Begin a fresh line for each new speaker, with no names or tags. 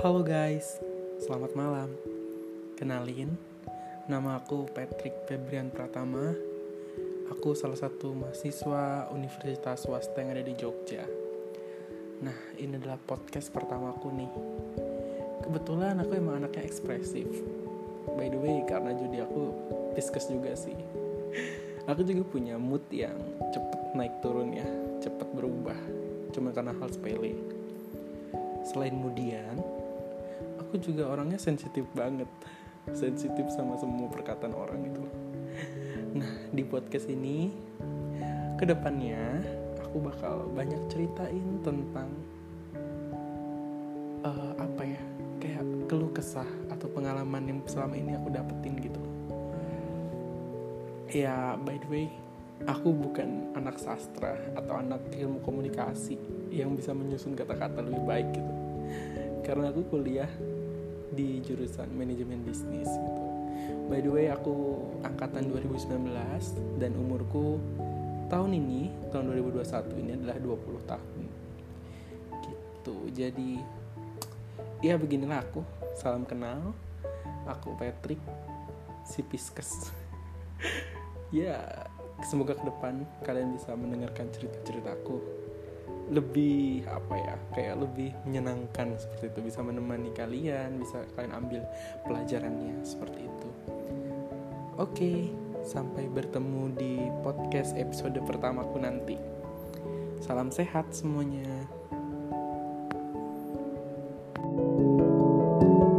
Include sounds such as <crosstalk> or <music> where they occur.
Halo guys, selamat malam. Kenalin, nama aku Patrick Febrian Pratama. Aku salah satu mahasiswa Universitas Swasta yang ada di Jogja. Nah, ini adalah podcast pertamaku nih. Kebetulan aku emang anaknya ekspresif. By the way, karena judi aku diskus juga sih. Aku juga punya mood yang cepet naik turun ya, cepet berubah. Cuma karena hal sepele. Selain kemudian, aku juga orangnya sensitif banget. Sensitif sama semua perkataan orang itu. Nah di podcast ini ke depannya aku bakal banyak ceritain tentang uh, apa ya kayak keluh kesah atau pengalaman yang selama ini aku dapetin gitu. Ya by the way aku bukan anak sastra atau anak ilmu komunikasi yang bisa menyusun kata-kata lebih baik gitu. Karena aku kuliah di jurusan manajemen bisnis gitu. By the way, aku angkatan 2019 dan umurku tahun ini, tahun 2021 ini adalah 20 tahun. Gitu. Jadi ya beginilah aku. Salam kenal. Aku Patrick si Piskes. <laughs> ya, semoga ke depan kalian bisa mendengarkan cerita-ceritaku lebih apa ya kayak lebih menyenangkan seperti itu. Bisa menemani kalian bisa kalian ambil pelajarannya seperti itu. Oke sampai bertemu di podcast episode pertamaku nanti. Salam sehat semuanya. thank you